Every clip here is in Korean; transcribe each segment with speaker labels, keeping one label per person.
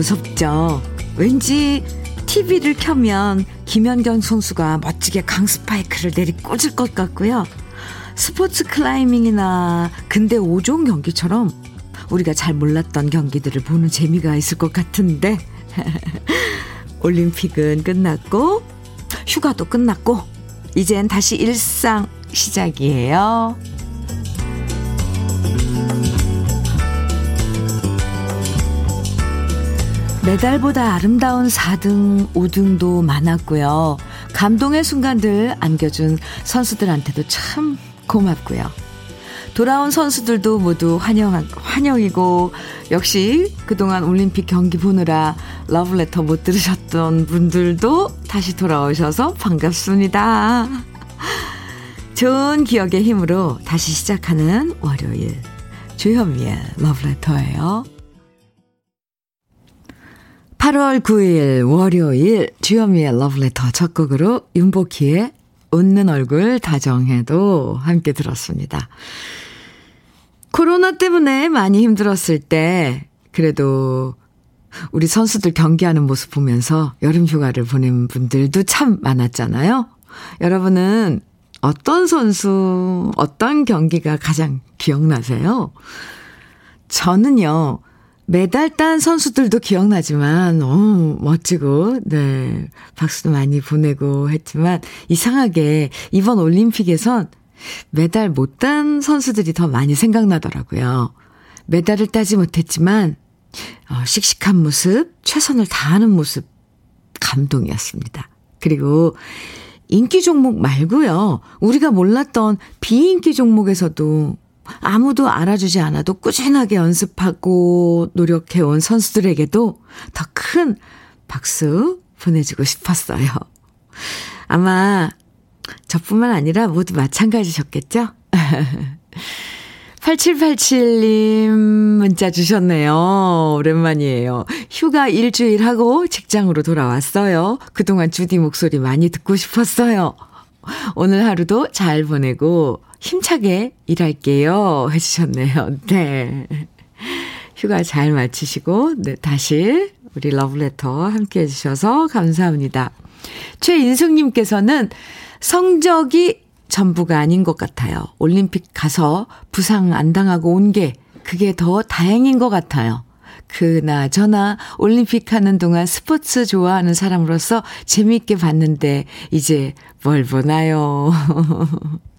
Speaker 1: 무섭죠. 왠지 TV를 켜면 김연경 선수가 멋지게 강스파이크를 내리 꽂을 것 같고요. 스포츠 클라이밍이나 근대 5종 경기처럼 우리가 잘 몰랐던 경기들을 보는 재미가 있을 것 같은데 올림픽은 끝났고 휴가도 끝났고 이젠 다시 일상 시작이에요. 메달보다 아름다운 4등, 5등도 많았고요. 감동의 순간들 안겨준 선수들한테도 참 고맙고요. 돌아온 선수들도 모두 환영, 환영이고, 역시 그동안 올림픽 경기 보느라 러브레터 못 들으셨던 분들도 다시 돌아오셔서 반갑습니다. 좋은 기억의 힘으로 다시 시작하는 월요일. 주현미의 러브레터예요. 8월 9일 월요일 주현미의 러브레터 첫 곡으로 윤복희의 웃는 얼굴 다정해도 함께 들었습니다. 코로나 때문에 많이 힘들었을 때 그래도 우리 선수들 경기하는 모습 보면서 여름 휴가를 보낸 분들도 참 많았잖아요. 여러분은 어떤 선수, 어떤 경기가 가장 기억나세요? 저는요, 메달 딴 선수들도 기억나지만, 어 멋지고, 네, 박수도 많이 보내고 했지만, 이상하게 이번 올림픽에선 메달 못 딴 선수들이 더 많이 생각나더라고요. 메달을 따지 못했지만, 어, 씩씩한 모습, 최선을 다하는 모습, 감동이었습니다. 그리고 인기 종목 말고요. 우리가 몰랐던 비인기 종목에서도 아무도 알아주지 않아도 꾸준하게 연습하고 노력해온 선수들에게도 더 큰 박수 보내주고 싶었어요. 아마 저뿐만 아니라 모두 마찬가지셨겠죠? 8787님 문자 주셨네요. 오랜만이에요. 휴가 일주일 하고 직장으로 돌아왔어요. 그동안 주디 목소리 많이 듣고 싶었어요. 오늘 하루도 잘 보내고 힘차게 일할게요. 해주셨네요. 네. 휴가 잘 마치시고, 네, 다시 우리 러브레터 함께 해주셔서 감사합니다. 최인숙님께서는 성적이 전부가 아닌 것 같아요. 올림픽 가서 부상 안 당하고 온 게 그게 더 다행인 것 같아요. 그나저나 올림픽 하는 동안 스포츠 좋아하는 사람으로서 재미있게 봤는데 이제 뭘 보나요?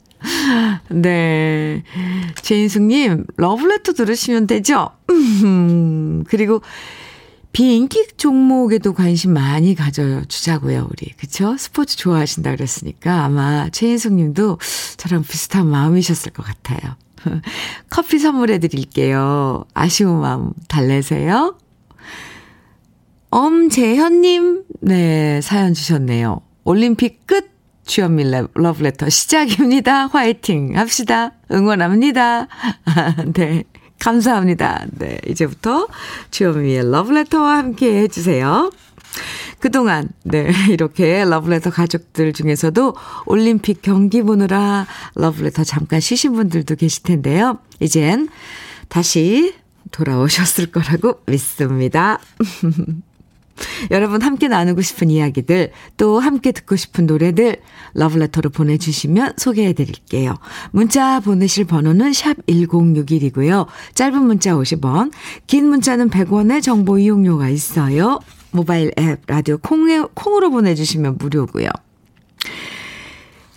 Speaker 1: 네. 제인숙님, 러브레터 들으시면 되죠? 음, 그리고 비인기 종목에도 관심 많이 가져주자고요, 우리. 그쵸? 스포츠 좋아하신다 그랬으니까 아마 최인숙 님도 저랑 비슷한 마음이셨을 것 같아요. 커피 선물해 드릴게요. 아쉬운 마음 달래세요. 엄재현 님, 네, 사연 주셨네요. 올림픽 끝 주연미 러브레터 시작입니다. 화이팅 합시다. 응원합니다. 네. 감사합니다. 네. 이제부터 주현미의 러브레터와 함께 해주세요. 그동안, 네. 이렇게 러브레터 가족들 중에서도 올림픽 경기 보느라 러브레터 잠깐 쉬신 분들도 계실 텐데요. 이젠 다시 돌아오셨을 거라고 믿습니다. 여러분 함께 나누고 싶은 이야기들, 또 함께 듣고 싶은 노래들 러브레터로 보내주시면 소개해 드릴게요. 문자 보내실 번호는 샵 1061이고요. 짧은 문자 50원, 긴 문자는 100원의 정보 이용료가 있어요. 모바일 앱, 라디오 콩에, 콩으로 보내주시면 무료고요.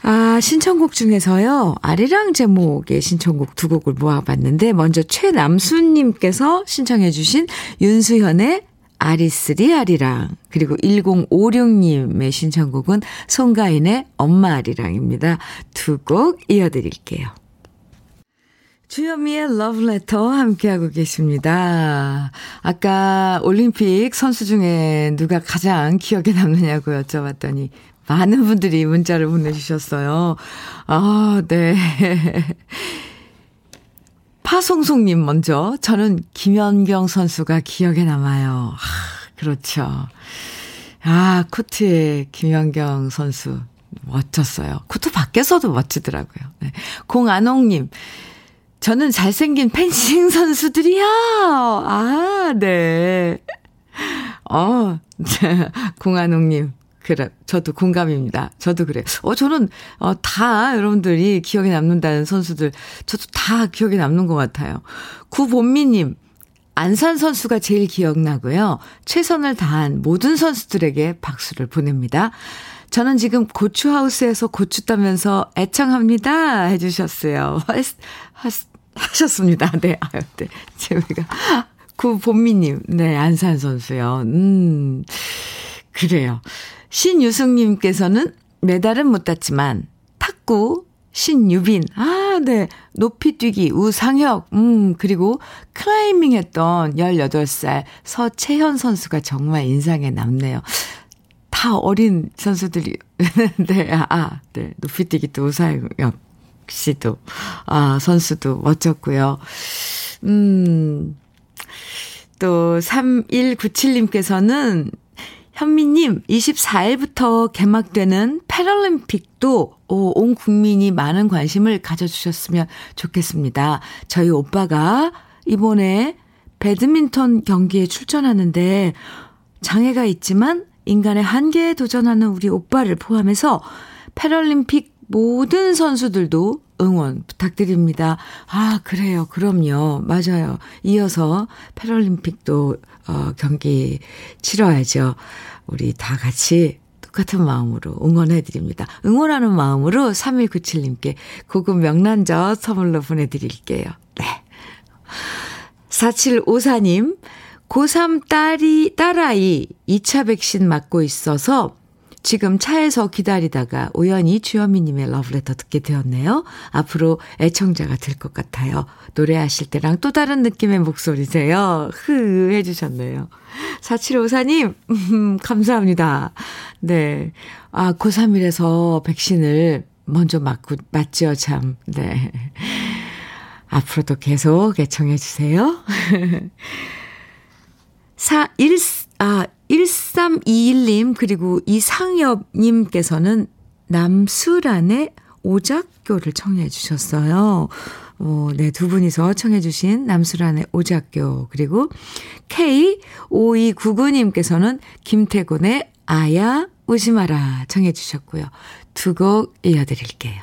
Speaker 1: 아, 신청곡 중에서요, 아리랑 제목의 신청곡 두 곡을 모아봤는데, 먼저 최남수님께서 신청해주신 윤수현의 아리스리 아리랑 그리고 1056님의 신청곡은 송가인의 엄마 아리랑입니다. 두 곡 이어드릴게요. 주현미의 러브레터 함께하고 계십니다. 아까 올림픽 선수 중에 누가 가장 기억에 남느냐고 여쭤봤더니 많은 분들이 문자를 보내주셨어요. 아, 네. 파송송님 먼저 저는 김연경 선수가 기억에 남아요. 아, 그렇죠. 아 코트에 김연경 선수 멋졌어요. 코트 밖에서도 멋지더라고요. 네. 공안홍님 저는 잘생긴 펜싱 선수들이야. 아, 네. 어, 공한옥님. 그래, 저도 공감입니다. 저도 그래요. 어, 저는, 어, 다 여러분들이 기억에 남는다는 선수들, 저도 다 기억에 남는 것 같아요. 구본미님, 안산 선수가 제일 기억나고요. 최선을 다한 모든 선수들에게 박수를 보냅니다. 저는 지금 고추하우스에서 고추 따면서 애청합니다. 해주셨어요. 하셨습니다. 네, 아유, 네. 제가. 구본미님, 네, 안산 선수요. 음, 그래요. 신유승님께서는 메달은 못 땄지만 탁구 신유빈, 아, 네. 높이 뛰기 우상혁, 음, 그리고 클라이밍 했던 18살 서채현 선수가 정말 인상에 남네요. 다 어린 선수들이, 네, 아, 아, 네. 높이 뛰기 또 우상혁 씨도, 아, 선수도 멋졌고요. 음, 또 3197님께서는 현미님, 24일부터 개막되는 패럴림픽도 온 국민이 많은 관심을 가져주셨으면 좋겠습니다. 저희 오빠가 이번에 배드민턴 경기에 출전하는데 장애가 있지만 인간의 한계에 도전하는 우리 오빠를 포함해서 패럴림픽 모든 선수들도 응원 부탁드립니다. 아, 그래요. 그럼요. 맞아요. 이어서 패럴림픽도 어, 경기 치러야죠. 우리 다 같이 똑같은 마음으로 응원해 드립니다. 응원하는 마음으로 3197님께 고급 명란젓 선물로 보내드릴게요. 네. 4754님, 고3 딸이, 딸아이 2차 백신 맞고 있어서 지금 차에서 기다리다가 우연히 주현미님의 러브레터 듣게 되었네요. 앞으로 애청자가 될 것 같아요. 노래하실 때랑 또 다른 느낌의 목소리세요. 흐 해주셨네요. 4754님, 음, 감사합니다. 네. 아, 고3이라서 백신을 먼저 맞고, 맞죠, 참. 네. 앞으로도 계속 애청해주세요. 4, 1, 아, 1321님, 그리고 이상엽님께서는 남수란의 오작교를 청해 주셨어요. 어, 네, 두 분이서 청해 주신 남수란의 오작교, 그리고 K5299님께서는 김태곤의 아야 오지 마라 청해 주셨고요. 두 곡 이어드릴게요.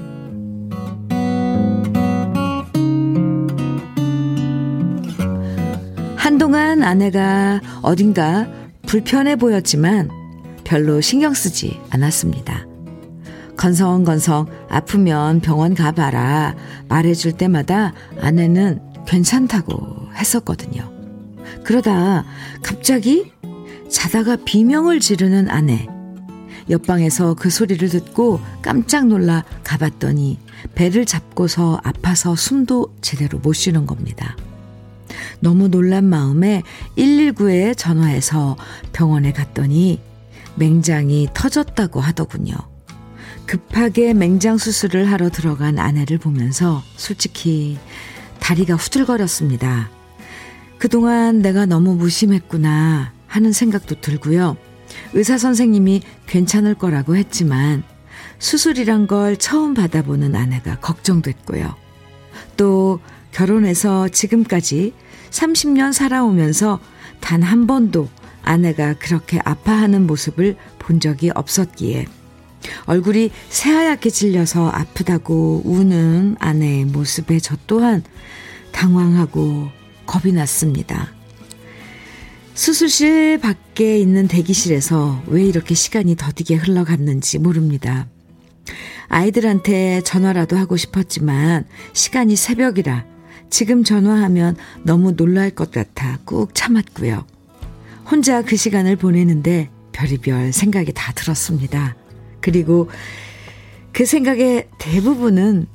Speaker 1: 한동안 아내가 어딘가 불편해 보였지만 별로 신경 쓰지 않았습니다. 건성건성 아프면 병원 가봐라 말해줄 때마다 아내는 괜찮다고 했었거든요. 그러다 갑자기 자다가 비명을 지르는 아내. 옆방에서 그 소리를 듣고 깜짝 놀라 가봤더니 배를 잡고서 아파서 숨도 제대로 못 쉬는 겁니다. 너무 놀란 마음에 119에 전화해서 병원에 갔더니 맹장이 터졌다고 하더군요. 급하게 맹장 수술을 하러 들어간 아내를 보면서 솔직히 다리가 후들거렸습니다. 그동안 내가 너무 무심했구나 하는 생각도 들고요. 의사 선생님이 괜찮을 거라고 했지만 수술이란 걸 처음 받아보는 아내가 걱정됐고요. 또 결혼해서 지금까지 30년 살아오면서 단 한 번도 아내가 그렇게 아파하는 모습을 본 적이 없었기에 얼굴이 새하얗게 질려서 아프다고 우는 아내의 모습에 저 또한 당황하고 겁이 났습니다. 수술실 밖에 있는 대기실에서 왜 이렇게 시간이 더디게 흘러갔는지 모릅니다. 아이들한테 전화라도 하고 싶었지만 시간이 새벽이라 지금 전화하면 너무 놀랄 것 같아 꾹 참았고요. 혼자 그 시간을 보내는데 별이별 생각이 다 들었습니다. 그리고 그 생각의 대부분은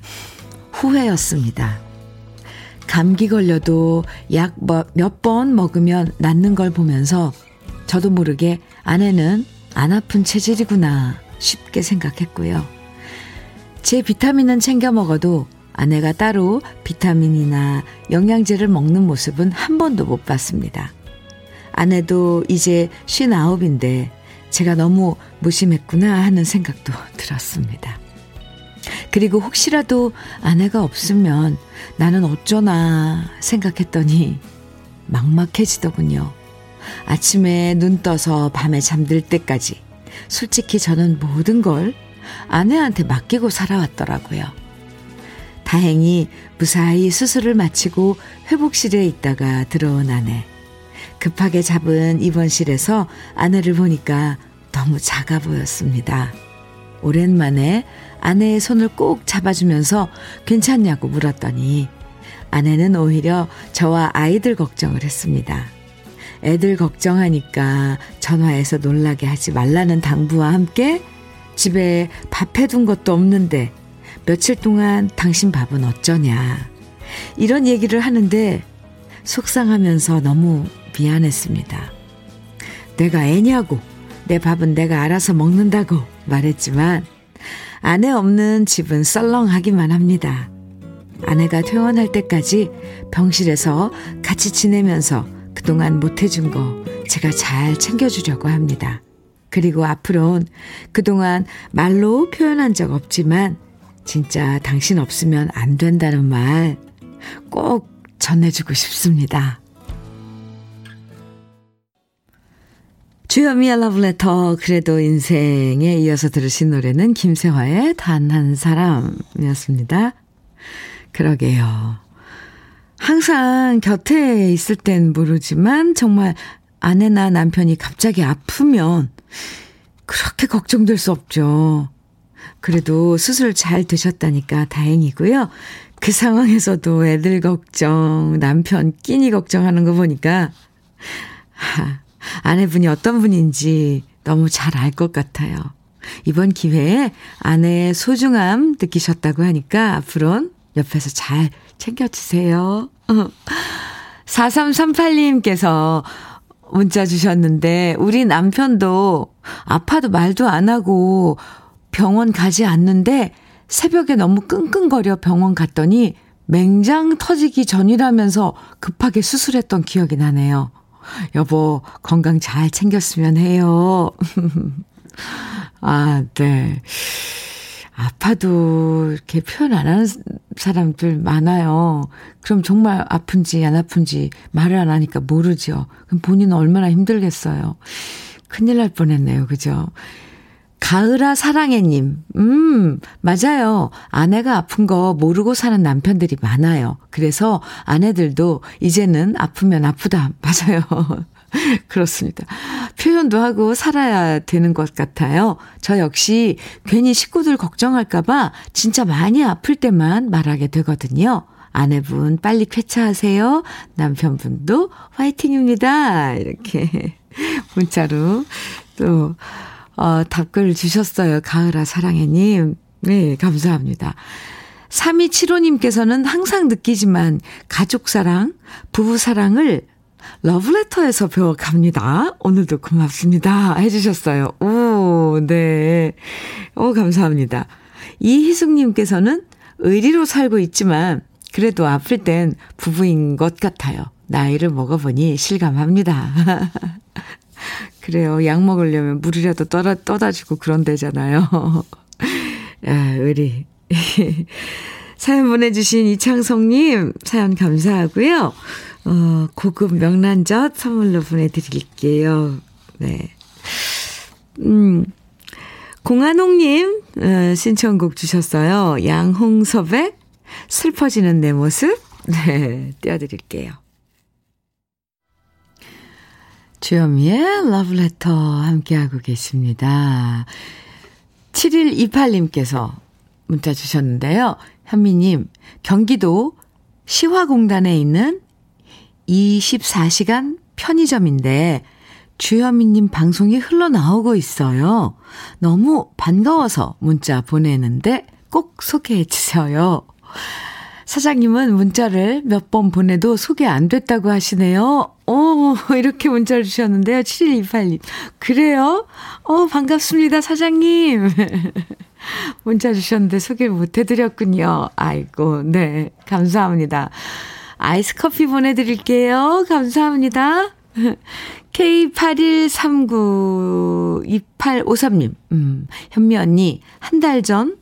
Speaker 1: 후회였습니다. 감기 걸려도 약 몇 번 먹으면 낫는 걸 보면서 저도 모르게 아내는 안 아픈 체질이구나 쉽게 생각했고요. 제 비타민은 챙겨 먹어도 아내가 따로 비타민이나 영양제를 먹는 모습은 한 번도 못 봤습니다. 아내도 이제 59인데 제가 너무 무심했구나 하는 생각도 들었습니다. 그리고 혹시라도 아내가 없으면 나는 어쩌나 생각했더니 막막해지더군요. 아침에 눈 떠서 밤에 잠들 때까지 솔직히 저는 모든 걸 아내한테 맡기고 살아왔더라고요. 다행히 무사히 수술을 마치고 회복실에 있다가 들어온 아내. 급하게 잡은 입원실에서 아내를 보니까 너무 작아 보였습니다. 오랜만에 아내의 손을 꼭 잡아주면서 괜찮냐고 물었더니 아내는 오히려 저와 아이들 걱정을 했습니다. 애들 걱정하니까 전화해서 놀라게 하지 말라는 당부와 함께 집에 밥 해둔 것도 없는데 며칠 동안 당신 밥은 어쩌냐. 이런 얘기를 하는데 속상하면서 너무 미안했습니다. 내가 애냐고, 내 밥은 내가 알아서 먹는다고 말했지만 아내 없는 집은 썰렁하기만 합니다. 아내가 퇴원할 때까지 병실에서 같이 지내면서 그동안 못해준 거 제가 잘 챙겨주려고 합니다. 그리고 앞으론 그동안 말로 표현한 적 없지만 진짜 당신 없으면 안 된다는 말 꼭 전해주고 싶습니다. 주현미의 러브레터 그래도 인생에 이어서 들으신 노래는 김세화의 단 한 사람이었습니다. 그러게요. 항상 곁에 있을 땐 모르지만 정말 아내나 남편이 갑자기 아프면 그렇게 걱정될 수 없죠. 그래도 수술 잘 되셨다니까 다행이고요. 그 상황에서도 애들 걱정, 남편 끼니 걱정하는 거 보니까 아, 아내분이 어떤 분인지 너무 잘 알 것 같아요. 이번 기회에 아내의 소중함 느끼셨다고 하니까 앞으론 옆에서 잘 챙겨주세요. 4338님께서 문자 주셨는데, 우리 남편도 아파도 말도 안 하고 병원 가지 않는데 새벽에 너무 끙끙거려 병원 갔더니 맹장 터지기 전이라면서 급하게 수술했던 기억이 나네요. 여보, 건강 잘 챙겼으면 해요. 아, 네. 아파도 이렇게 표현 안 하는 사람들 많아요. 그럼 정말 아픈지 안 아픈지 말을 안 하니까 모르죠. 그럼 본인은 얼마나 힘들겠어요. 큰일 날 뻔했네요. 그죠? 가을아 사랑해님. 음, 맞아요. 아내가 아픈 거 모르고 사는 남편들이 많아요. 그래서 아내들도 이제는 아프면 아프다. 맞아요. 그렇습니다. 표현도 하고 살아야 되는 것 같아요. 저 역시 괜히 식구들 걱정할까봐 진짜 많이 아플 때만 말하게 되거든요. 아내분 빨리 쾌차하세요. 남편분도 화이팅입니다. 이렇게 문자로 또 어, 답글 주셨어요. 가을아 사랑해님. 네, 감사합니다. 3275님께서는 항상 느끼지만 가족 사랑, 부부 사랑을 러브레터에서 배워갑니다. 오늘도 고맙습니다. 해주셨어요. 오, 네. 오, 감사합니다. 이희숙님께서는 의리로 살고 있지만, 그래도 아플 땐 부부인 것 같아요. 나이를 먹어보니 실감합니다. 그래요. 약 먹으려면 물이라도 떠다, 떠다 주고 그런 데잖아요. 아, 의리. 사연 보내주신 이창성님, 사연 감사하고요. 어, 고급 명란젓 선물로 보내드릴게요. 네. 음, 공한홍님, 어, 신청곡 주셨어요. 양홍섭의 슬퍼지는 내 모습. 네, 띄워드릴게요. 주현미의 러브레터 함께하고 계십니다. 7128님께서 문자 주셨는데요. 현미님, 경기도 시화공단에 있는 24시간 편의점인데 주현미님 방송이 흘러나오고 있어요. 너무 반가워서 문자 보내는데 꼭 소개해 주세요. 사장님은 문자를 몇 번 보내도 소개 안 됐다고 하시네요. 오, 이렇게 문자를 주셨는데요. 7128님. 그래요? 어, 반갑습니다, 사장님. 문자 주셨는데 소개를 못 해드렸군요. 아이고, 네. 감사합니다. 아이스 커피 보내드릴게요. 감사합니다. K81392853님, 음, 현미 언니, 한 달 전,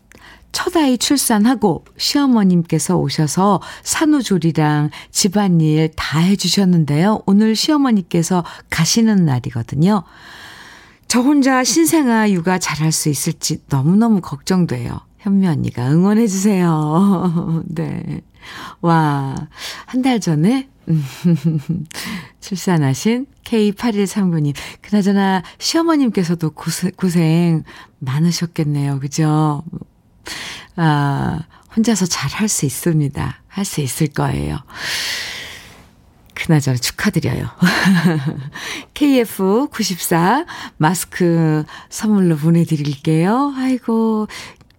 Speaker 1: 첫 아이 출산하고 시어머님께서 오셔서 산후조리랑 집안일 다 해주셨는데요. 오늘 시어머니께서 가시는 날이거든요. 저 혼자 신생아 육아 잘할 수 있을지 너무너무 걱정돼요. 현미 언니가 응원해주세요. 네. 와, 한 달 전에 출산하신 K8139님. 그나저나 시어머님께서도 고생 많으셨겠네요. 그죠? 아, 혼자서 잘 할 수 있습니다. 할 수 있을 거예요. 그나저나 축하드려요. KF94 마스크 선물로 보내드릴게요. 아이고,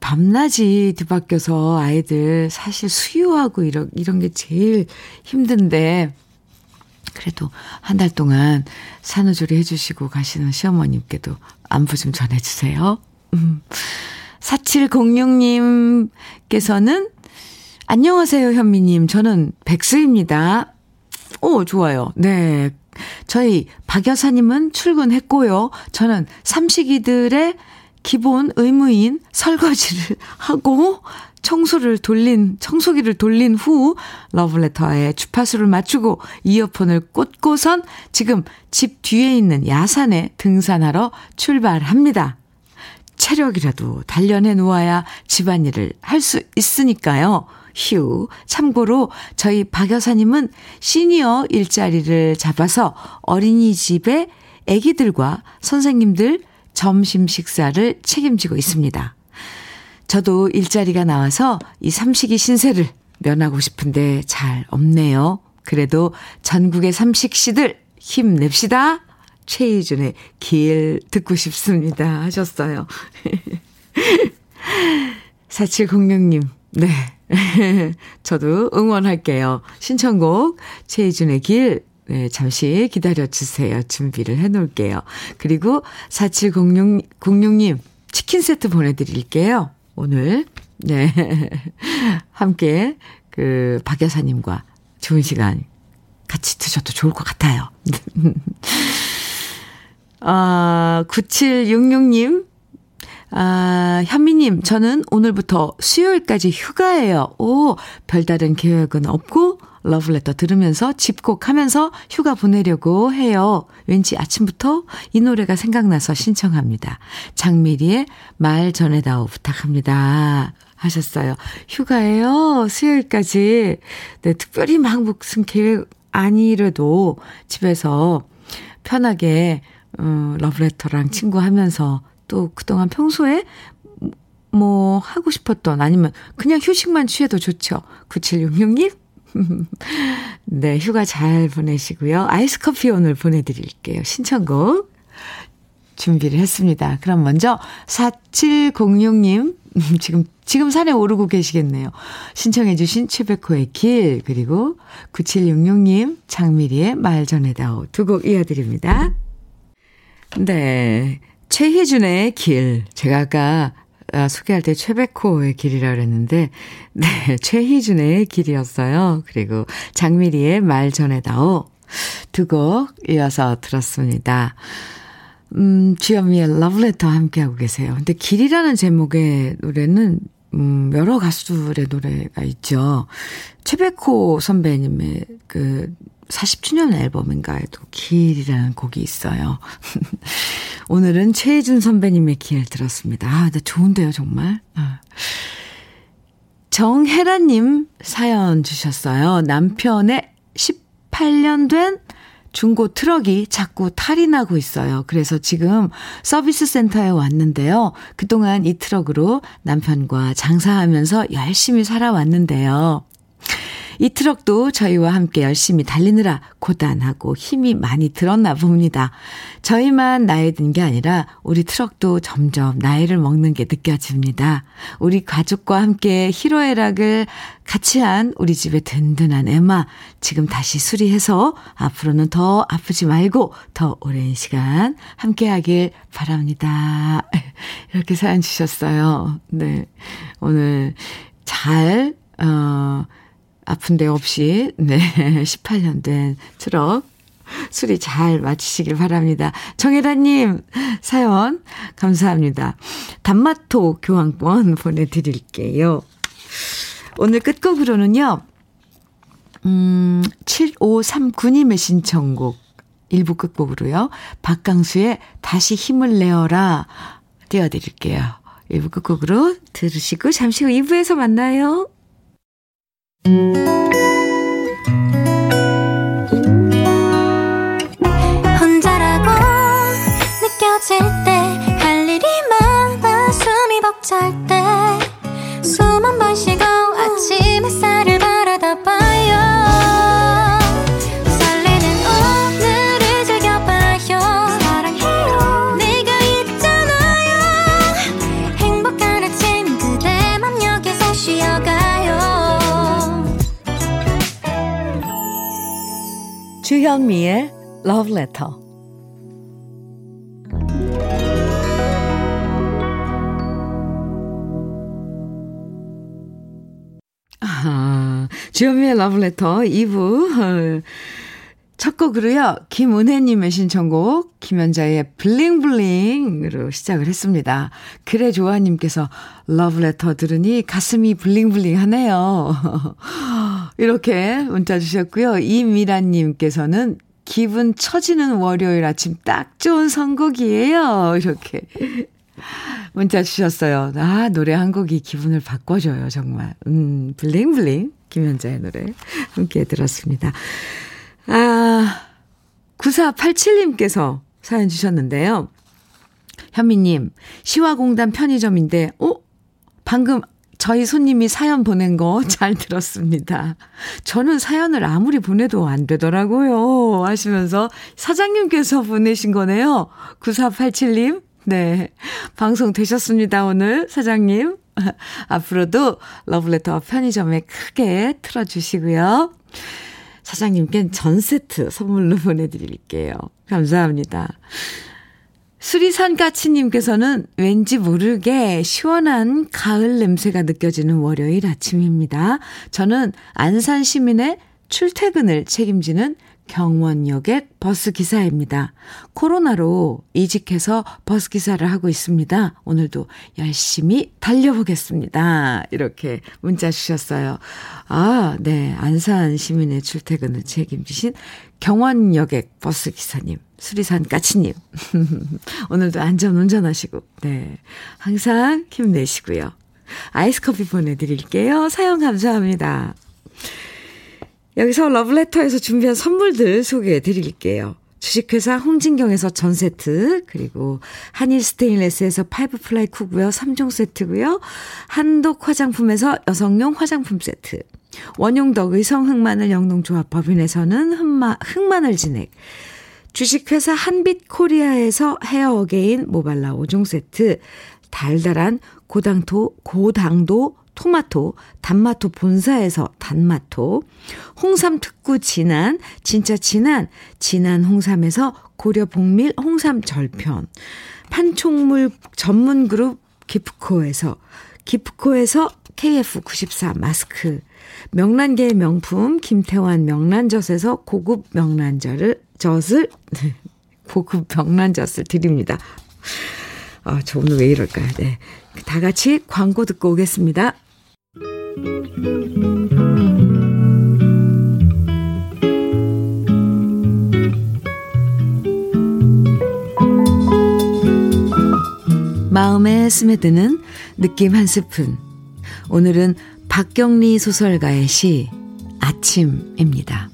Speaker 1: 밤낮이 뒤바뀌어서 아이들 사실 수유하고 이런, 이런 게 제일 힘든데, 그래도 한 달 동안 산후조리 해주시고 가시는 시어머님께도 안부 좀 전해주세요. 음. 4706님께서는 안녕하세요, 현미님. 저는 백수입니다. 오, 좋아요. 네. 저희 박 여사님은 출근했고요. 저는 삼식이들의 기본 의무인 설거지를 하고 청소를 돌린, 청소기를 돌린 후 러브레터에 주파수를 맞추고 이어폰을 꽂고선 지금 집 뒤에 있는 야산에 등산하러 출발합니다. 체력이라도 단련해 놓아야 집안일을 할 수 있으니까요. 휴. 참고로 저희 박 여사님은 시니어 일자리를 잡아서 어린이집에 아기들과 선생님들 점심 식사를 책임지고 있습니다. 저도 일자리가 나와서 이 삼식이 신세를 면하고 싶은데 잘 없네요. 그래도 전국의 삼식씨들 힘냅시다. 최희준의 길 듣고 싶습니다. 하셨어요. 4706님, 네. 저도 응원할게요. 신청곡 최희준의 길, 네, 잠시 기다려주세요. 준비를 해 놓을게요. 그리고 4706, 06님, 치킨 세트 보내드릴게요. 오늘, 네. 함께, 그, 박 여사님과 좋은 시간 같이 드셔도 좋을 것 같아요. 아, 9766님. 아, 현미님, 저는 오늘부터 수요일까지 휴가예요. 오, 별다른 계획은 없고, 러브레터 들으면서 집콕 하면서 휴가 보내려고 해요. 왠지 아침부터 이 노래가 생각나서 신청합니다. 장미리의 말 전해다오 부탁합니다. 하셨어요. 휴가예요. 수요일까지. 네, 특별히 막 무슨 계획 아니래도 집에서 편하게 어, 러브레터랑 친구하면서 또 그동안 평소에 뭐 하고 싶었던 아니면 그냥 휴식만 취해도 좋죠. 9766님? 네, 휴가 잘 보내시고요. 아이스 커피 오늘 보내드릴게요. 신청곡 준비를 했습니다. 그럼 먼저 4706님, 지금, 지금 산에 오르고 계시겠네요. 신청해주신 최백호의 길, 그리고 9766님, 장미리의 말 전해다오 두 곡 이어드립니다. 네. 최희준의 길. 제가 아까 아, 소개할 때 최백호의 길이라 그랬는데, 네, 최희준의 길이었어요. 그리고 장미리의 말 전해다오. 두 곡 이어서 들었습니다. 음, 주현미의 러브레터 함께하고 계세요. 근데 길이라는 제목의 노래는, 음, 여러 가수들의 노래가 있죠. 최백호 선배님의 그 40주년 앨범인가에도 길이라는 곡이 있어요. 오늘은 최혜준 선배님의 길 들었습니다. 아, 근 좋은데요, 정말. 아. 정혜라님 사연 주셨어요. 남편의 18년 된 중고 트럭이 자꾸 탈이 나고 있어요. 그래서 지금 서비스 센터에 왔는데요. 그동안 이 트럭으로 남편과 장사하면서 열심히 살아왔는데요. 이 트럭도 저희와 함께 열심히 달리느라 고단하고 힘이 많이 들었나 봅니다. 저희만 나이 든 게 아니라 우리 트럭도 점점 나이를 먹는 게 느껴집니다. 우리 가족과 함께 희로애락을 같이 한 우리 집의 든든한 애마 지금 다시 수리해서 앞으로는 더 아프지 말고 더 오랜 시간 함께 하길 바랍니다. 이렇게 사연 주셨어요. 네. 오늘 잘, 어, 아픈 데 없이, 네, 18년 된 트럭 수리 잘 마치시길 바랍니다. 정혜라님, 사연 감사합니다. 단마토 교환권 보내드릴게요. 오늘 끝곡으로는요, 음, 7539님의 신청곡, 일부 끝곡으로요, 박강수의 다시 힘을 내어라 띄워드릴게요. 일부 끝곡으로 들으시고 잠시 후 2부에서 만나요. 혼자라고 느껴질 때 할 일이 많아 숨이 벅찰 때 숨 한 번 쉬고 아침 햇살을 봐 주현미의 Love Letter 아, 주현미의 러브레터 2부. 첫 곡으로요, 김은혜님의 신청곡, 김연자의 블링블링으로 시작을 했습니다. 그래, 조아님께서 러브레터 들으니 가슴이 블링블링 하네요. 이렇게 문자 주셨고요. 이미라님께서는 기분 처지는 월요일 아침 딱 좋은 선곡이에요. 이렇게 문자 주셨어요. 아, 노래 한 곡이 기분을 바꿔줘요, 정말. 음, 블링블링. 김현자의 노래 함께 들었습니다. 아, 9487님께서 사연 주셨는데요. 현미님, 시화공단 편의점인데, 어? 방금 저희 손님이 사연 보낸 거 잘 들었습니다. 저는 사연을 아무리 보내도 안 되더라고요. 하시면서 사장님께서 보내신 거네요. 9487님, 네. 방송 되셨습니다, 오늘, 사장님. 앞으로도 러블레터 편의점에 크게 틀어주시고요. 사장님께 전 세트 선물로 보내드릴게요. 감사합니다. 수리산 까치님께서는 왠지 모르게 시원한 가을 냄새가 느껴지는 월요일 아침입니다. 저는 안산 시민의 출퇴근을 책임지는 경원역의 버스 기사입니다. 코로나로 이직해서 버스 기사를 하고 있습니다. 오늘도 열심히 달려보겠습니다. 이렇게 문자 주셨어요. 아, 네. 안산 시민의 출퇴근을 책임지신 경원역의 버스 기사님, 수리산 까치님. 오늘도 안전 운전하시고, 네. 항상 힘내시고요. 아이스 커피 보내드릴게요. 사연 감사합니다. 여기서 러브레터에서 준비한 선물들 소개해 드릴게요. 주식회사 홍진경에서 전 세트, 그리고 한일 스테인레스에서 파이브 플라이 쿡웨어 3종 세트고요. 한독 화장품에서 여성용 화장품 세트. 원용덕 의성 흑마늘 영농조합 법인에서는 흑마, 흑마늘 진액. 주식회사 한빛 코리아에서 헤어 어게인 모발라 5종 세트. 달달한 고당토, 고당도 토마토, 단마토 본사에서 단마토, 홍삼 특구 진한, 진짜 진한, 진한 홍삼에서 고려 봉밀 홍삼 절편, 판촉물 전문 그룹 기프코에서, 기프코에서 KF94 마스크, 명란계의 명품 김태환 명란젓에서 고급 명란젓을, 젓을, 고급 명란젓을 드립니다. 아, 저 오늘 왜 이럴까요? 네. 다 같이 광고 듣고 오겠습니다. 마음에 스며드는 느낌 한 스푼. 오늘은 박경리 소설가의 시 아침입니다.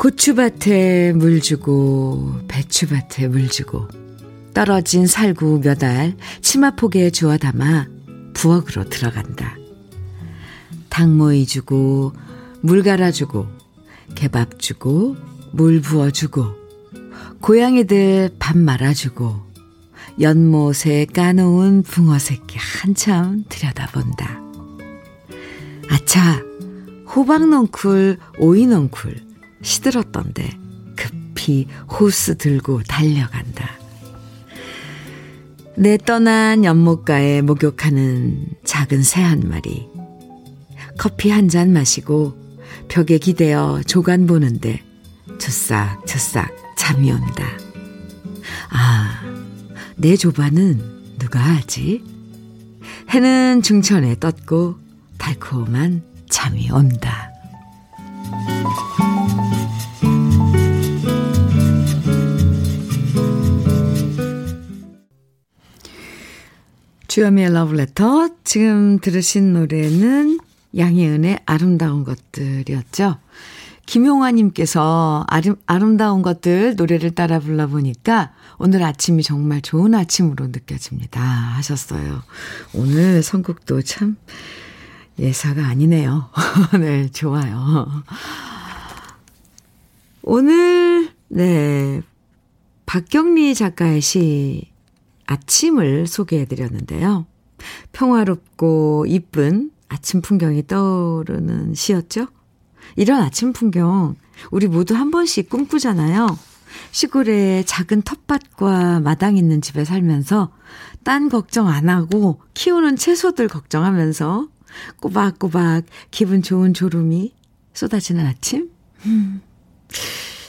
Speaker 1: 고추밭에 물 주고 배추밭에 물 주고 떨어진 살구 몇 알 치마폭에 주워 담아 부엌으로 들어간다. 닭모이 주고 물 갈아주고 개밥 주고 물 부어주고 고양이들 밥 말아주고 연못에 까놓은 붕어 새끼 한참 들여다본다. 아차 호박 넝쿨 오이 넝쿨 시들었던데 급히 호스 들고 달려간다. 내 떠난 연못가에 목욕하는 작은 새 한 마리. 커피 한 잔 마시고 벽에 기대어 조간 보는데 저싹저싹 잠이 온다. 아, 내 조반은 누가 하지? 해는 중천에 떴고 달콤한 잠이 온다. 주여미의 러브레터. 지금 들으신 노래는 양희은의 아름다운 것들이었죠. 김용화님께서 아름, 아름다운 것들 노래를 따라 불러보니까 오늘 아침이 정말 좋은 아침으로 느껴집니다. 하셨어요. 오늘 선곡도 참 예사가 아니네요. 네, 좋아요. 오늘, 네, 박경리 작가의 시 아침을 소개해 드렸는데요. 평화롭고 이쁜 아침 풍경이 떠오르는 시였죠? 이런 아침 풍경, 우리 모두 한 번씩 꿈꾸잖아요. 시골에 작은 텃밭과 마당 있는 집에 살면서 딴 걱정 안 하고 키우는 채소들 걱정하면서 꼬박꼬박 기분 좋은 졸음이 쏟아지는 아침? 음.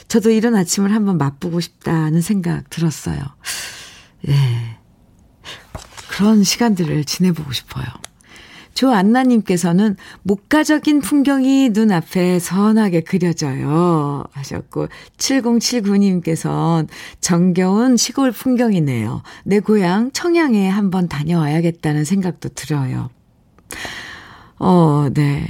Speaker 1: 저도 이런 아침을 한번 맛보고 싶다는 생각 들었어요. 예. 그런 시간들을 지내보고 싶어요. 조안나님께서는 목가적인 풍경이 눈앞에 선하게 그려져요. 하셨고, 7079님께서는 정겨운 시골 풍경이네요. 내 고향 청양에 한번 다녀와야겠다는 생각도 들어요. 어, 네.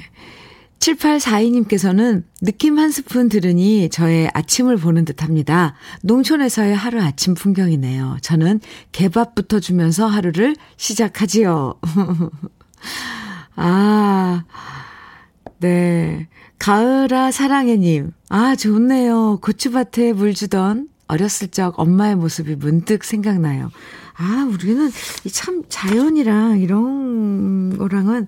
Speaker 1: 7842님께서는 느낌 한 스푼 들으니 저의 아침을 보는 듯 합니다. 농촌에서의 하루 아침 풍경이네요. 저는 개밥부터 주면서 하루를 시작하지요. 아, 네. 가을아 사랑해님. 아, 좋네요. 고추밭에 물 주던 어렸을 적 엄마의 모습이 문득 생각나요. 아, 우리는 참 자연이랑 이런 거랑은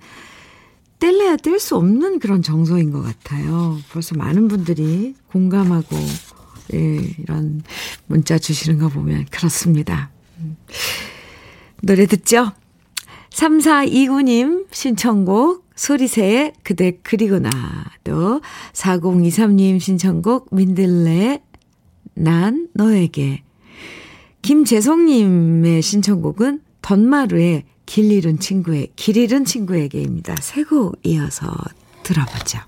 Speaker 1: 뗄래야 뗄 수 없는 그런 정서인 것 같아요. 벌써 많은 분들이 공감하고, 예, 이런 문자 주시는 거 보면 그렇습니다. 음. 노래 듣죠? 3429님 신청곡 소리새의 그대 그리고 나도 4023님 신청곡 민들레 난 너에게 김재성님의 신청곡은 던마루의 길 잃은 친구의, 길 잃은 친구에게입니다. 세곡 이어서 들어보죠.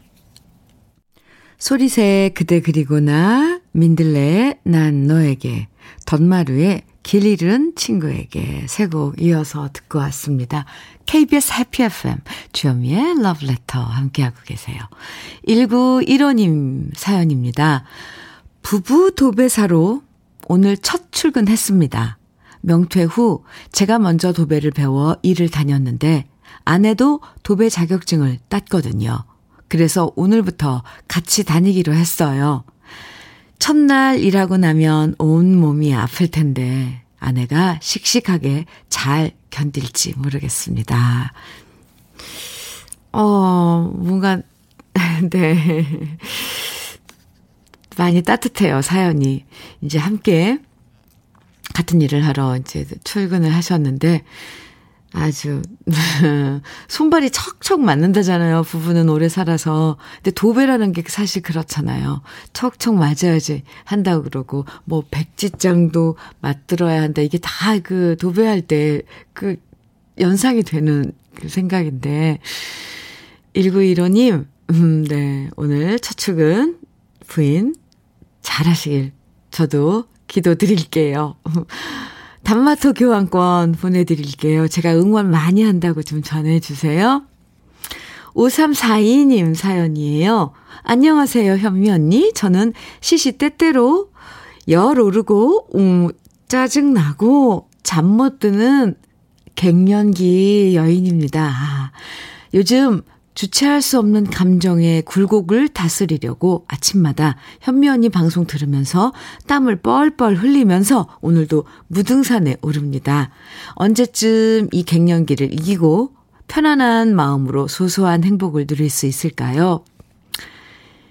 Speaker 1: 소리새 그대 그리고 나, 민들레 난 너에게, 덧마루의 길 잃은 친구에게 세 곡 이어서 듣고 왔습니다. KBS 해피 FM 주현미의 러브레터 함께하고 계세요. 1915님 사연입니다. 부부 도배사로 오늘 첫 출근했습니다. 명퇴 후 제가 먼저 도배를 배워 일을 다녔는데 아내도 도배 자격증을 땄거든요. 그래서 오늘부터 같이 다니기로 했어요. 첫날 일하고 나면 온 몸이 아플 텐데 아내가 씩씩하게 잘 견딜지 모르겠습니다. 어, 뭔가, 네. 많이 따뜻해요, 사연이. 이제 함께 같은 일을 하러 이제 출근을 하셨는데, 아주, 손발이 척척 맞는다잖아요. 부부는 오래 살아서. 근데 도배라는 게 사실 그렇잖아요. 척척 맞아야지 한다고 그러고, 뭐, 백지장도 맞들어야 한다. 이게 다 그 도배할 때 그 연상이 되는 그 생각인데, 1915님, 음, 네. 오늘 첫 출근 부인 잘 하시길 저도 기도 드릴게요. 단마토 교환권 보내드릴게요. 제가 응원 많이 한다고 좀 전해주세요. 5342님 사연이에요. 안녕하세요, 현미 언니. 저는 시시때때로 열 오르고, 음, 짜증나고 잠 못 드는 갱년기 여인입니다. 아, 요즘 주체할 수 없는 감정의 굴곡을 다스리려고 아침마다 현미 언니 방송 들으면서 땀을 뻘뻘 흘리면서 오늘도 무등산에 오릅니다. 언제쯤 이 갱년기를 이기고 편안한 마음으로 소소한 행복을 누릴 수 있을까요?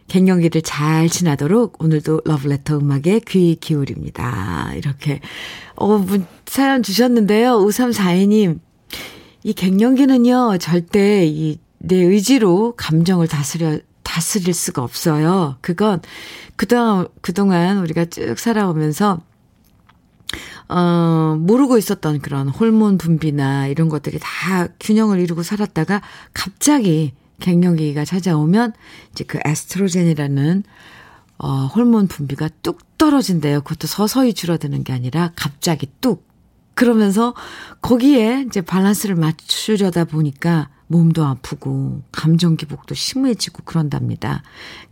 Speaker 1: 갱년기를 잘 지나도록 오늘도 러브레터 음악에 귀 기울입니다. 이렇게, 어, 사연 주셨는데요. 5342님. 이 갱년기는요, 절대 이 내 의지로 감정을 다스려, 다스릴 수가 없어요. 그건 그동안, 그동안 우리가 쭉 살아오면서 어, 모르고 있었던 그런 호르몬 분비나 이런 것들이 다 균형을 이루고 살았다가 갑자기 갱년기가 찾아오면 이제 그 에스트로겐이라는 어, 호르몬 분비가 뚝 떨어진대요. 그것도 서서히 줄어드는 게 아니라 갑자기 뚝. 그러면서 거기에 이제 밸런스를 맞추려다 보니까 몸도 아프고 감정 기복도 심해지고 그런답니다.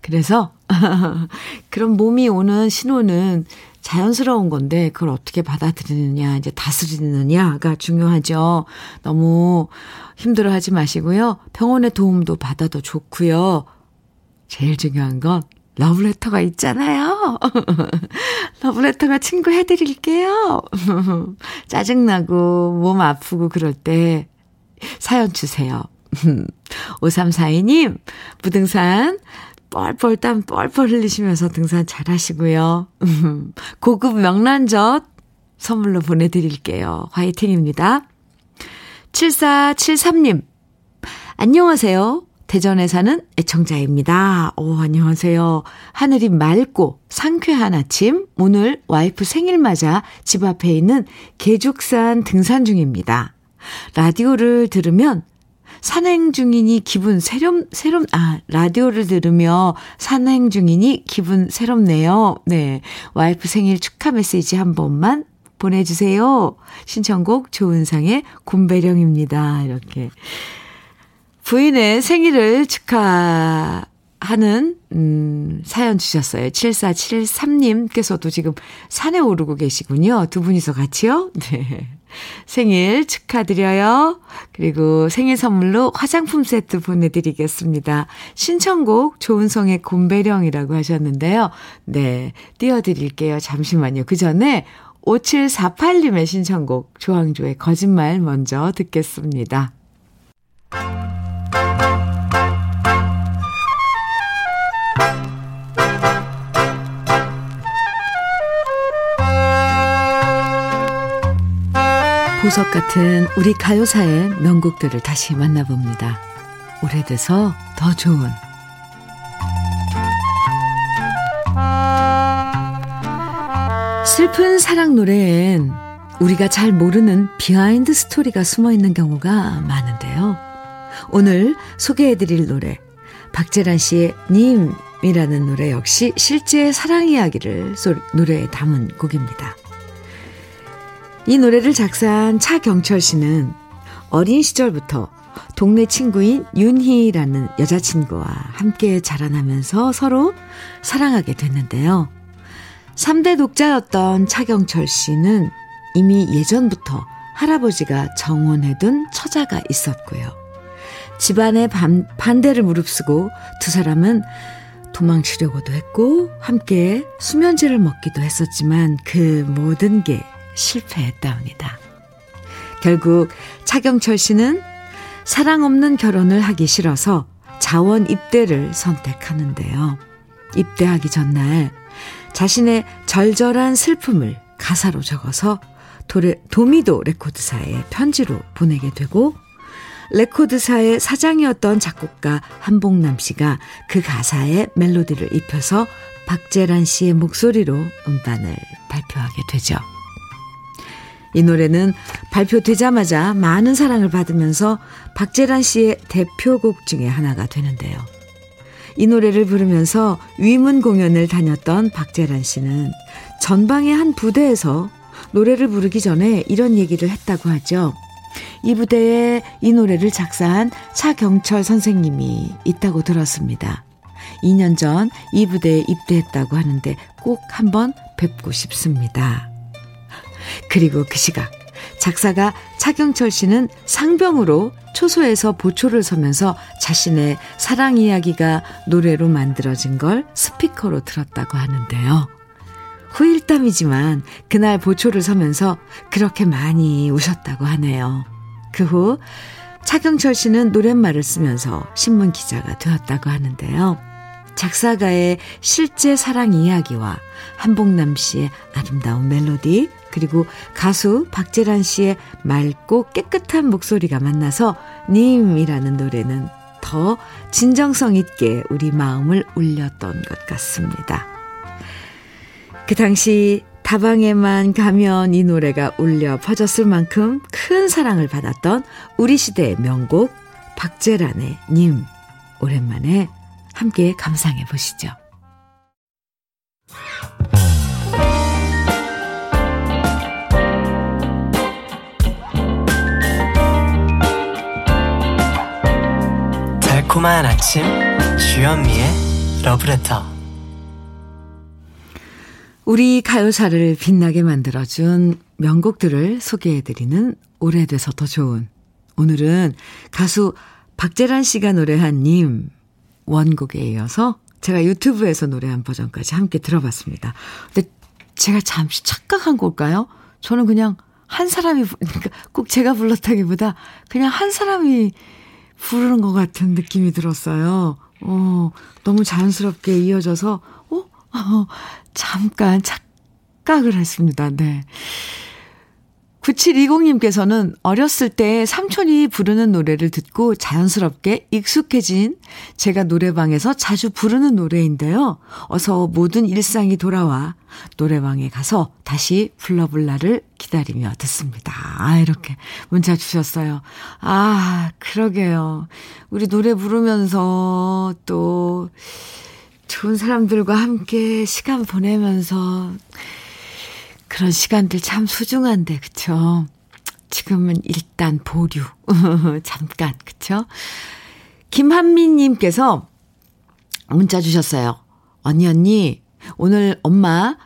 Speaker 1: 그래서 그런 몸이 오는 신호는 자연스러운 건데 그걸 어떻게 받아들이느냐, 이제 다스리느냐가 중요하죠. 너무 힘들어 하지 마시고요. 병원의 도움도 받아도 좋고요. 제일 중요한 건 러브레터가 있잖아요. 러브레터가 친구 해드릴게요. 짜증나고 몸 아프고 그럴 때 사연 주세요. 5342님, 부등산 뻘뻘 땀 뻘뻘 흘리시면서 등산 잘 하시고요. 고급 명란젓 선물로 보내드릴게요. 화이팅입니다. 7473님, 안녕하세요. 대전에 사는 애청자입니다. 오, 안녕하세요. 하늘이 맑고 상쾌한 아침. 오늘 와이프 생일 맞아 집 앞에 있는 개죽산 등산 중입니다. 라디오를 들으면 산행 중이니 기분 새롬, 새롬, 아, 라디오를 들으며 산행 중이니 기분 새롭네요. 네. 와이프 생일 축하 메시지 한 번만 보내주세요. 신청곡 조은상의 곰배령입니다. 이렇게. 부인의 생일을 축하 하는, 음, 사연 주셨어요. 7473님께서도 지금 산에 오르고 계시군요. 두 분이서 같이요? 네. 생일 축하드려요. 그리고 생일 선물로 화장품 세트 보내드리겠습니다. 신청곡 조은성의 곰배령이라고 하셨는데요. 네, 띄워드릴게요. 잠시만요. 그 전에 5748님의 신청곡 조항조의 거짓말 먼저 듣겠습니다. 보석 같은 우리 가요사의 명곡들을 다시 만나봅니다. 오래돼서 더 좋은 슬픈 사랑 노래엔 우리가 잘 모르는 비하인드 스토리가 숨어 있는 경우가 많은데요. 오늘 소개해드릴 노래, 박재란 씨의 님이라는 노래 역시 실제 사랑 이야기를 노래에 담은 곡입니다. 이 노래를 작사한 차경철 씨는 어린 시절부터 동네 친구인 윤희라는 여자친구와 함께 자라나면서 서로 사랑하게 됐는데요. 3대 독자였던 차경철 씨는 이미 예전부터 할아버지가 정원해둔 처자가 있었고요. 집안의 반, 반대를 무릅쓰고 두 사람은 도망치려고도 했고 함께 수면제를 먹기도 했었지만 그 모든 게 실패했다옵니다. 결국 차경철 씨는 사랑 없는 결혼을 하기 싫어서 자원 입대를 선택하는데요. 입대하기 전날 자신의 절절한 슬픔을 가사로 적어서 도레, 도미도 레코드사에 편지로 보내게 되고 레코드사의 사장이었던 작곡가 한복남 씨가 그 가사에 멜로디를 입혀서 박재란 씨의 목소리로 음반을 발표하게 되죠. 이 노래는 발표되자마자 많은 사랑을 받으면서 박재란 씨의 대표곡 중에 하나가 되는데요. 이 노래를 부르면서 위문 공연을 다녔던 박재란 씨는 전방의 한 부대에서 노래를 부르기 전에 이런 얘기를 했다고 하죠. 이 부대에 이 노래를 작사한 차경철 선생님이 있다고 들었습니다. 2년 전 이 부대에 입대했다고 하는데 꼭 한번 뵙고 싶습니다. 그리고 그 시각 작사가 차경철 씨는 상병으로 초소에서 보초를 서면서 자신의 사랑 이야기가 노래로 만들어진 걸 스피커로 들었다고 하는데요. 후일담이지만 그날 보초를 서면서 그렇게 많이 우셨다고 하네요. 그 후 차경철 씨는 노랫말을 쓰면서 신문 기자가 되었다고 하는데요. 작사가의 실제 사랑 이야기와 한복남 씨의 아름다운 멜로디, 그리고 가수 박재란 씨의 맑고 깨끗한 목소리가 만나서 님이라는 노래는 더 진정성 있게 우리 마음을 울렸던 것 같습니다. 그 당시 다방에만 가면 이 노래가 울려 퍼졌을 만큼 큰 사랑을 받았던 우리 시대의 명곡 박재란의 님 오랜만에 함께 감상해 보시죠.
Speaker 2: 달콤한 아침 주현미의 러브레터
Speaker 1: 우리 가요사를 빛나게 만들어준 명곡들을 소개해드리는 오래돼서 더 좋은 오늘은 가수 박재란 씨가 노래한 님 원곡에 이어서 제가 유튜브에서 노래한 버전까지 함께 들어봤습니다. 근데 제가 잠시 착각한 걸까요? 저는 그냥 한 사람이, 그러니까 꼭 제가 불렀다기보다 그냥 한 사람이 부르는 것 같은 느낌이 들었어요. 어, 너무 자연스럽게 이어져서, 어? 어 잠깐 착각을 했습니다. 네. 9720님께서는 어렸을 때 삼촌이 부르는 노래를 듣고 자연스럽게 익숙해진 제가 노래방에서 자주 부르는 노래인데요. 어서 모든 일상이 돌아와 노래방에 가서 다시 불러볼 날을 기다리며 듣습니다. 아, 이렇게 문자 주셨어요. 아, 그러게요. 우리 노래 부르면서 또 좋은 사람들과 함께 시간 보내면서 그런 시간들 참 소중한데, 그쵸? 지금은 일단 보류. 잠깐, 그쵸? 김한민님께서 문자 주셨어요. 언니, 언니, 오늘 엄마,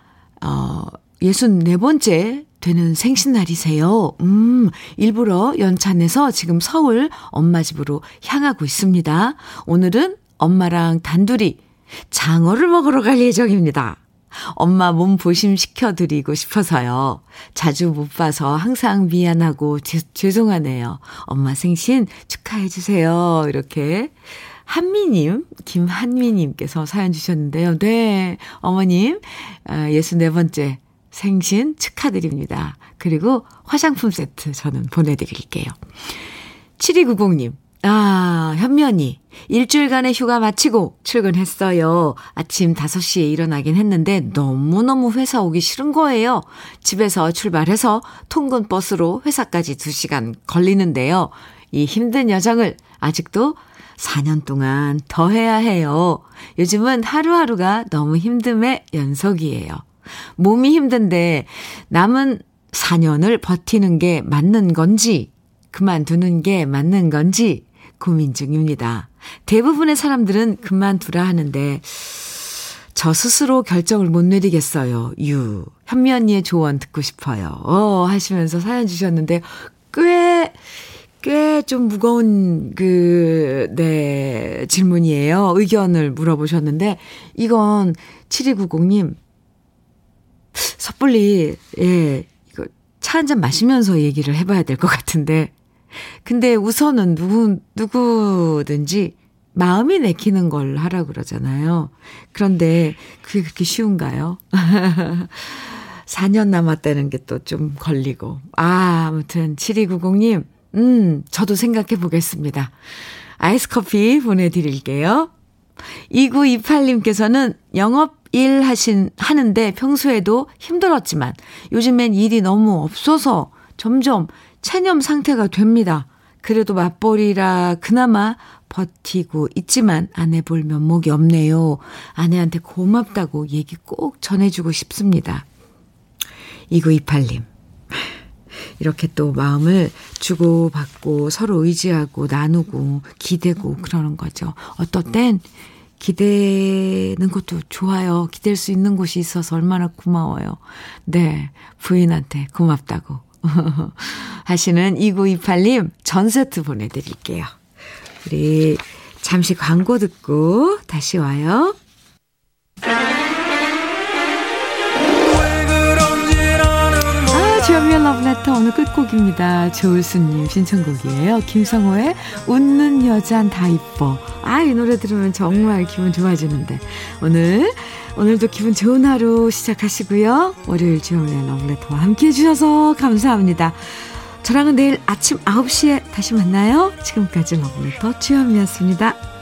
Speaker 1: 어, 64번째 되는 생신날이세요. 음, 일부러 연찬해서 지금 서울 엄마 집으로 향하고 있습니다. 오늘은 엄마랑 단둘이 장어를 먹으러 갈 예정입니다. 엄마 몸 보심시켜드리고 싶어서요. 자주 못 봐서 항상 미안하고 제, 죄송하네요. 엄마 생신 축하해주세요. 이렇게. 한미님, 김한미님께서 사연 주셨는데요. 네, 어머님, 64번째 아, 생신 축하드립니다. 그리고 화장품 세트 저는 보내드릴게요. 7290님, 아, 현면이 일주일간의 휴가 마치고 출근했어요. 아침 5시에 일어나긴 했는데 너무너무 회사 오기 싫은 거예요. 집에서 출발해서 통근 버스로 회사까지 2시간 걸리는데요. 이 힘든 여정을 아직도 4년 동안 더 해야 해요. 요즘은 하루하루가 너무 힘듦의 연속이에요. 몸이 힘든데 남은 4년을 버티는 게 맞는 건지, 그만두는 게 맞는 건지 고민 중입니다. 대부분의 사람들은 그만두라 하는데 저 스스로 결정을 못 내리겠어요. 유. 현미 언니의 조언 듣고 싶어요. 어, 하시면서 사연 주셨는데 꽤 꽤 좀 무거운 그, 네, 질문이에요. 의견을 물어보셨는데, 이건 7290님, 섣불리, 예, 이거 차 한 잔 마시면서 얘기를 해 봐야 될 것 같은데, 근데 우선은 누구, 누구든지 마음이 내키는 걸 하라 그러잖아요. 그런데 그게 그렇게 쉬운가요? 4년 남았다는 게 또 좀 걸리고. 아, 아무튼 7290님, 음, 저도 생각해 보겠습니다. 아이스 커피 보내드릴게요. 2928님께서는 영업 일 하신, 하는데 평소에도 힘들었지만 요즘엔 일이 너무 없어서 점점 체념 상태가 됩니다. 그래도 맞벌이라 그나마 버티고 있지만 아내 볼 면목이 없네요. 아내한테 고맙다고 얘기 꼭 전해주고 싶습니다. 2928님. 이렇게 또 마음을 주고받고 서로 의지하고 나누고 기대고 그러는 거죠. 어떨 땐 기대는 것도 좋아요. 기댈 수 있는 곳이 있어서 얼마나 고마워요. 네. 부인한테 고맙다고. 하시는 2928님 전 세트 보내드릴게요. 우리 잠시 광고 듣고 다시 와요. 러브레터 오늘 끝곡입니다. 조울수님 신청곡이에요. 김성호의 웃는 여잔 다 이뻐. 아, 이 노래 들으면 정말 기분 좋아지는데. 오늘, 오늘도 기분 좋은 하루 시작하시고요. 월요일 주연미의 러브레터와 함께 해주셔서 감사합니다. 저랑은 내일 아침 9시에 다시 만나요. 지금까지 러브레터 주현미였습니다.